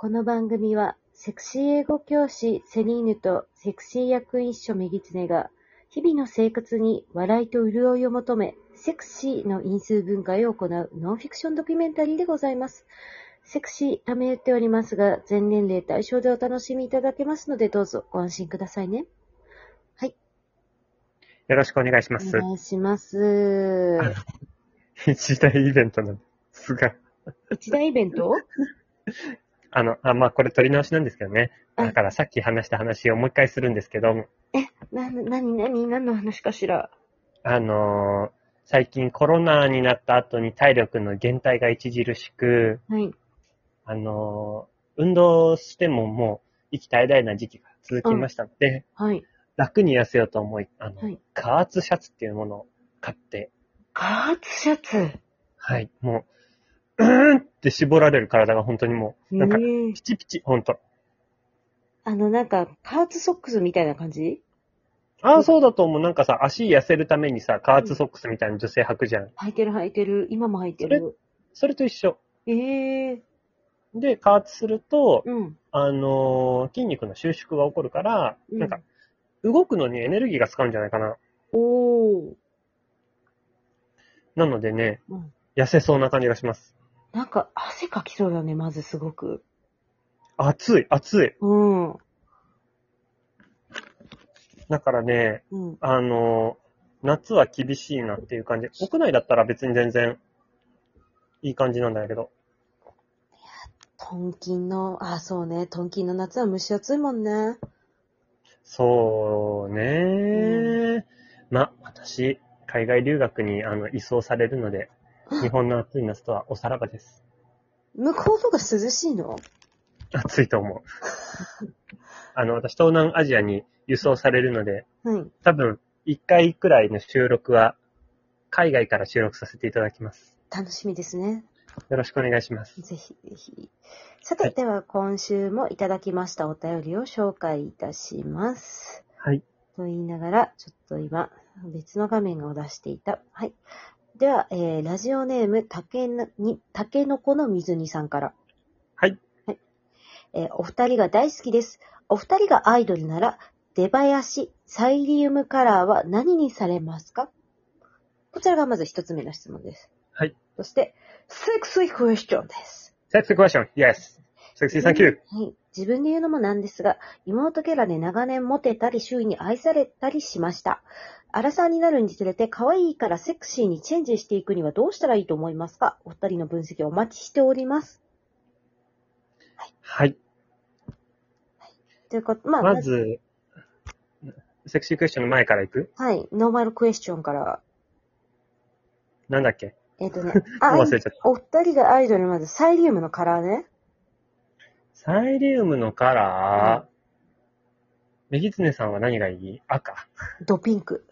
この番組は、セクシー英語教師セリーヌとセクシー役員秘書メギツネが、日々の生活に笑いと潤いを求め、セクシーの因数分解を行うノンフィクションドキュメンタリーでございます。セクシー、ため言っておりますが、全年齢対象でお楽しみいただけますので、どうぞご安心くださいね。よろしくお願いします。お願いします。一大イベントなんですが、一大イベント？あの、あまあ、これ取り直しなんですけどね。あだからさっき話した話をもう一回するんですけど、な、なになに何の話かしら？あのー最近コロナになった後に体力の減退が著しく、はい。あのー運動してももう息絶え絶えな時期が続きましたので、はい。楽に痩せようと思い、あの、はい加圧シャツっていうものを買って、加圧シャツ？はい、もう、うーんって絞られる体が本当にもう、なんか、えーピチピチ、本当あの、なんか、加圧ソックスみたいな感じ？ああ、そうだと思う。なんかさ、足痩せるためにさ、加圧ソックスみたいな女性履くじゃん。履いてる履いてる。今も履いてる。それと一緒。ええで、加圧すると、うん。あのー筋肉の収縮が起こるから、うんなんか、動くのにエネルギーが使うんじゃないかな。おー。なのでね、うん痩せそうな感じがします。なんか、汗かきそうだね、まずすごく。暑い、暑い。うん。だからね、うん。あのー夏は厳しいなっていう感じ。屋内だったら別に全然、いい感じなんだけど。トンキンの、あ、そうね。トンキンの夏は蒸し暑いもんね。そうね、ま、私、海外留学にあの移送されるので、日本の暑い夏とはおさらばです。向こうのが涼しいの？暑いと思う。あの、私、東南アジアに輸送されるので、はい。多分、一回くらいの収録は、海外から収録させていただきます。楽しみですね。よろしくお願いします。ぜひぜひ。さて、はいでは今週もいただきましたお便りを紹介いたします。はい。と言いながら、ちょっと今、別の画面を出していた。はい。では、えー、ラジオネーム、たけな、に、たけのこの水煮さんから。はい。はい。えーお二人が大好きです。お二人がアイドルなら、出囃子、サイリウムカラーは何にされますか？こちらがまず一つ目の質問です。はい。そして、セクシークエスチョンです。Sexy question. Yes. Sexy, thank you. はい。自分で言うのもなんですが、妹キャラで長年モテたり周囲に愛されたりしました。アラサーになるにつれて可愛いからセクシーにチェンジしていくにはどうしたらいいと思いますか？お二人の分析をお待ちしております。はい。ということ、まあ、まず、セクシークエスチョンの前から行く？はい。ノーマルクエスチョンから、なんだっけ？えっ、とね、あ。お二人がアイドルまずサイリウムのカラーね。サイリウムのカラー、メギツネさんは何がいい？赤。ドピンク。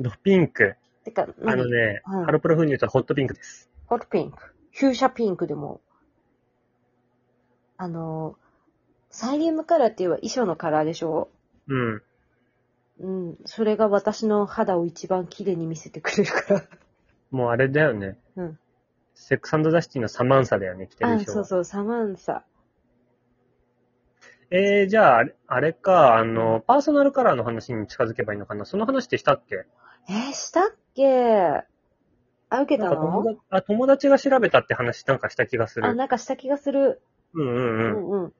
ドピンク。てか、あ何のね、はいハロプロ風に言うとホットピンクです。ホットピンク。フューシャピンクでも。あの、サイリウムカラーっていうのは衣装のカラーでしょ？うん。うん。それが私の肌を一番綺麗に見せてくれるから。もうあれだよね。うん。セックスザシティのサマンサだよね、着てるあ、衣装は。そうそう、サマンサ。えー、じゃあ、あれか、あの、パーソナルカラーの話に近づけばいいのかな？その話ってしたっけ？えーしたっけ？あ、受けたなんか友の達あ友達が調べたって話なんかした気がすあ、る。なんかした気がする。ううんうんうん。んうん。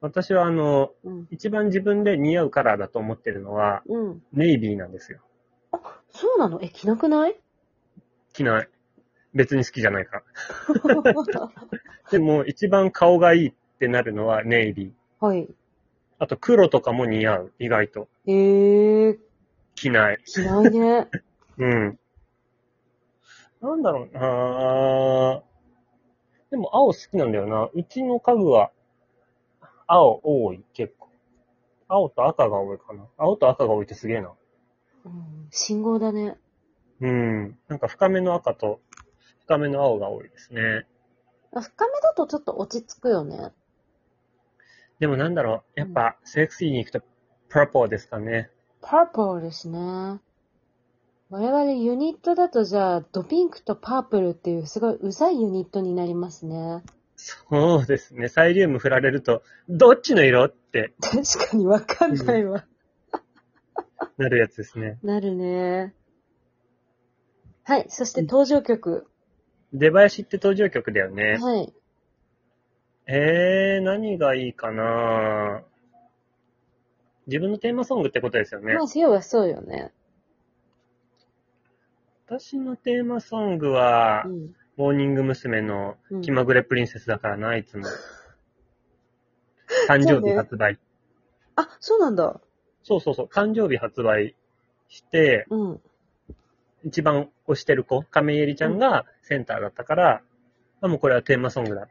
私はあの、うん。一番自分で似合うカラーだと思ってるのは、うん。ネイビーなんですよ。そうなの？え、着なくない？着ない。別に好きじゃないから。でも、一番顔がいいってなるのはネイビー。はい。あと黒とかも似合う、意外と。えー、着ない。着ないね。うん。なんだろうなでも青好きなんだよな。うちの家具は青多い、結構。青と赤が多いかな。青と赤が多いってすげえな。うん、信号だね。うん。なんか深めの赤と深めの青が多いですね。あ深めだとちょっと落ち着くよね。でもなんだろう。やっぱセクシーに行くとプロポーですかね。パープルですね。我々ユニットだとじゃあ、ドピンクとパープルっていうすごいうざいユニットになりますね。そうですね。サイリウム振られると、どっちの色って確かにわかんないわ。なるやつですね。なるね。はい。そして登場曲。出囃子って登場曲だよね。はい。えー、何がいいかな？自分のテーマソングってことですよねま。あ、要はそうよね。私のテーマソングはう、ん。モーニング娘。のうん気まぐれプリンセスだからな、いつも。誕生日発売。あ、そうなんだ。そうそうそう、誕生日発売して、うん。一番推してる子、亀井絵里ちゃんがセンターだったから、あ、もうこれはテーマソングだ、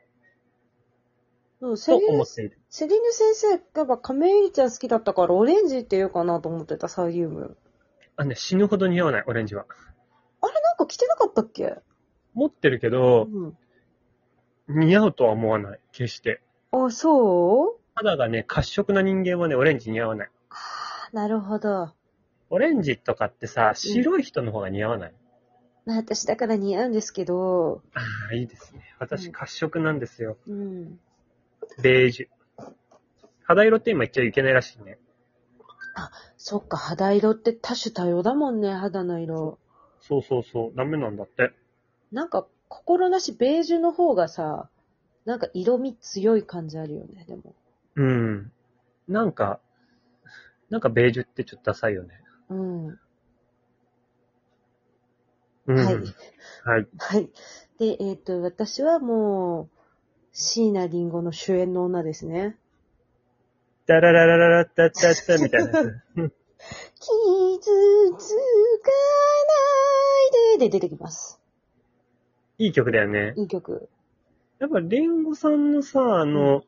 うん、セとリヌ、思っている。セリヌ先生がやっぱ亀井ちゃん好きだったからオレンジって言うかなと思ってた、サイリウム。あ、ね、死ぬほど似合わない、オレンジは。あれなんか着てなかったっけ？持ってるけど、うん。似合うとは思わない、決して。あ、そう？肌がね、褐色な人間はね、オレンジ似合わない。あーなるほど。オレンジとかってさ、白い人の方が似合わない。まあ私だから似合うんですけど、ああ、いいですね。私、うん褐色なんですよ。うん。ベージュ。肌色って今言っちゃいけないらしいね。そっか、肌色って多種多様だもんね、肌の色。そうそうそう。ダメなんだって。なんか、心なしベージュの方がさ、なんか色味強い感じあるよね、でも。うん。なんか、なんかベージュってちょっとダサいよね。うん。うん。はい。はい。はい。で、えっ、と、私はもう、椎名林檎の主演の女ですね。ダラララララッタッタッタみたいなやつ。うん傷つかないで、で出てきます。いい曲だよね。いい曲。やっぱ、リンゴさんのさ、あの、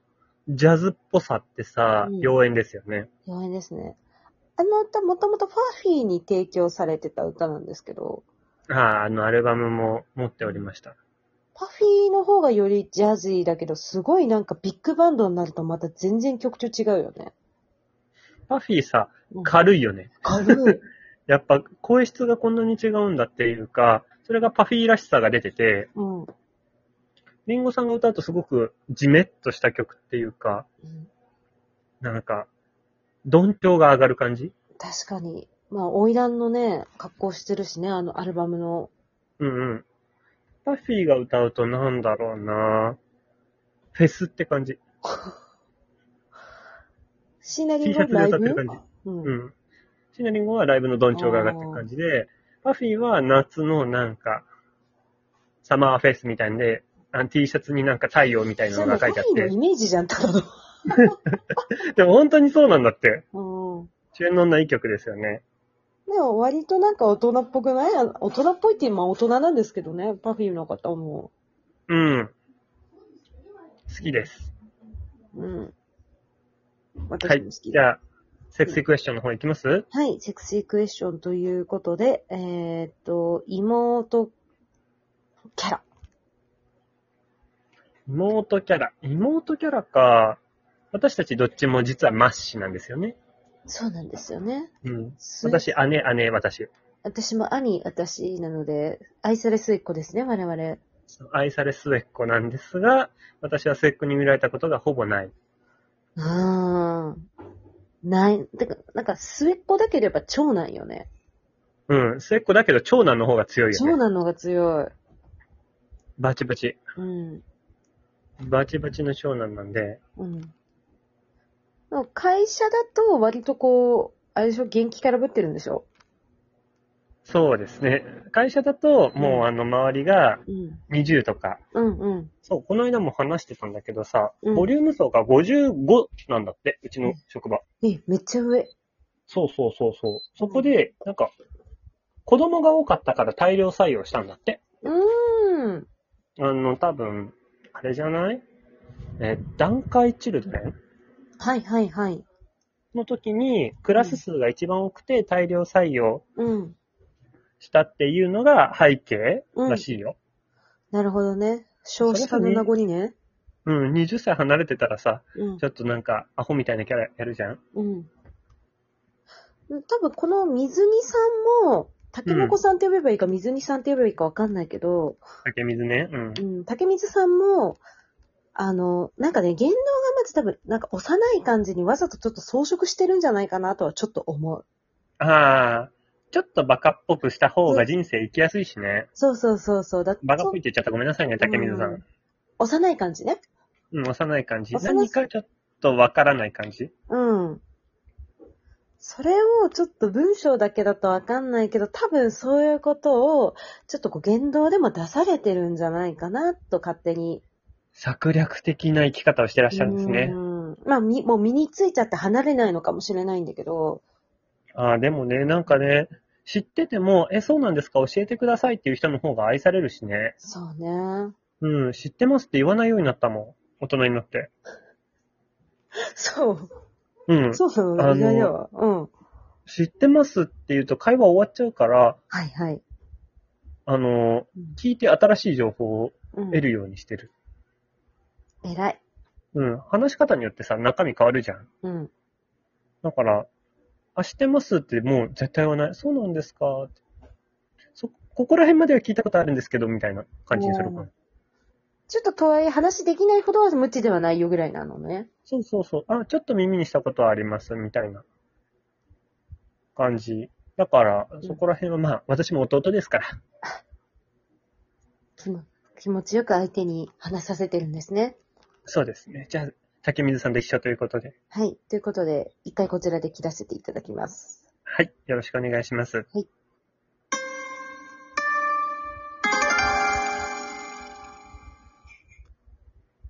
ジャズっぽさってさうん、妖艶ですよね。妖艶ですね。あの歌、もともとファーフィーに提供されてた歌なんですけど、ああ、あのアルバムも持っておりました。パフィーの方がよりジャズィーだけど、すごいなんかビッグバンドになるとまた全然曲調違うよね。パフィーさ、うん軽いよね。軽い。やっぱ声質がこんなに違うんだっていうか、それがパフィーらしさが出てて、うん。うんリンゴさんが歌うとすごくジメッとした曲っていうか、なんか、鈍調が上がる感じ？確かに。まあ、花魁のね、格好してるしね、あのアルバムの。うんうん。パフィーが歌うとなんだろうなフェスって感じ。シナリ T ンシャツでゴライブ？歌ってる感じ。うんう。ん。シナリンゴはライブの鈍調が上がってる感じで、パフィーは夏のなんか、サマーフェスみたいんで、あの T シャツになんか太陽みたいなそれのが書いてあっパフィーのイ。メージじゃん、ただの。でも本当にそうなんだって。うん。主演の女いい曲ですよね。でも割となんか大人っぽくない？あ大人っぽいっていうまあ大人なんですけどね、パフィーの方も。うん。好きです。うん。はい。私も好き。じゃあ、セクシークエスチョンの方行きます？はい、セクシークエスチョンということで、えーっと、妹キャラ。妹キャラ。妹キャラか。私たちどっちも実はマッシなんですよね。そうなんですよね。うん。す私、姉、姉、私。私も兄、私なので、愛され末っ子ですね、我々。愛され末っ子なんですが、私は末っ子に見られたことがほぼない。うーん。ない、てか、なんか末っ子だければ長男よね。うん。末っ子だけど長男の方が強いよね。長男の方が強い。バチバチ。うん。バチバチの長男なんで。うん。会社だと割とこう、あれでしょ、元気からぶってるんでしょ？そうですね。会社だと、もうあの、周りがうん。20とか。うんうん。そう、この間も話してたんだけどさ、うんボリューム層が55なんだって、うちの職場。え、めっちゃ上。そうそうそうそう。そこで、なんか、子供が多かったから大量採用したんだって。うーん。あの、多分、あれじゃない？え、段階チルドレン？はいはいはい。の時に、クラス数が一番多くて大量採用うん。したっていうのが背景らしいよ。なるほどね。少子化の名残ね。うん、20歳離れてたらさ、うんち。ょっとなんか、アホみたいなキャラやるじゃんうん。多分この水煮さんも、竹の子さんって呼べばいいか、水煮さんって呼べばいいかわかんないけど、竹水ね。うんう。ん、竹水さんも、あの、なんかね、言動がまず多分、なんか幼い感じにわざとちょっと装飾してるんじゃないかなとはちょっと思う。ああ、ちょっとバカっぽくした方が人生生きやすいしね。そうそうそうそう。だバカっぽいって言っちゃったごめんなさいね、竹水さうんん。幼い感じね。うん、幼い感じ。何かちょっとわからない感じ。うん。それをちょっと文章だけだとわかんないけど、多分そういうことを、ちょっとこう言動でも出されてるんじゃないかな、と勝手に。策略的な生き方をしてらっしゃるんですね。うん。まあ、み、もう身についちゃって離れないのかもしれないんだけど、ああ、でもね、なんかね、知ってても、え、そうなんですか？教えてくださいっていう人の方が愛されるしね。そうね。うん、知ってますって言わないようになったもん。大人になって。そう。うん。そうそう、あの意外だわ。うん。知ってますって言うと会話終わっちゃうから、はいはい。あの、うん聞いて新しい情報をうん得るようにしてる。偉い。うん。話し方によってさ、中身変わるじゃん。うん。だから、あ、知ってますってもう絶対言わない。そうなんですか？ってそ、ここら辺までは聞いたことあるんですけど、みたいな感じにするかうな。ちょっととはいえ話できないほどは無知ではないよぐらいなのね。そうそうそう。あ、ちょっと耳にしたことはあります、みたいな感じ。だから、そこら辺はまあ、私も弟ですから。気持ちよく相手に話させてるんですね。そうですね。じゃあ、竹水さんと一緒ということで。はい。ということで、一回こちらで切らせていただきます。はい。よろしくお願いします。はい。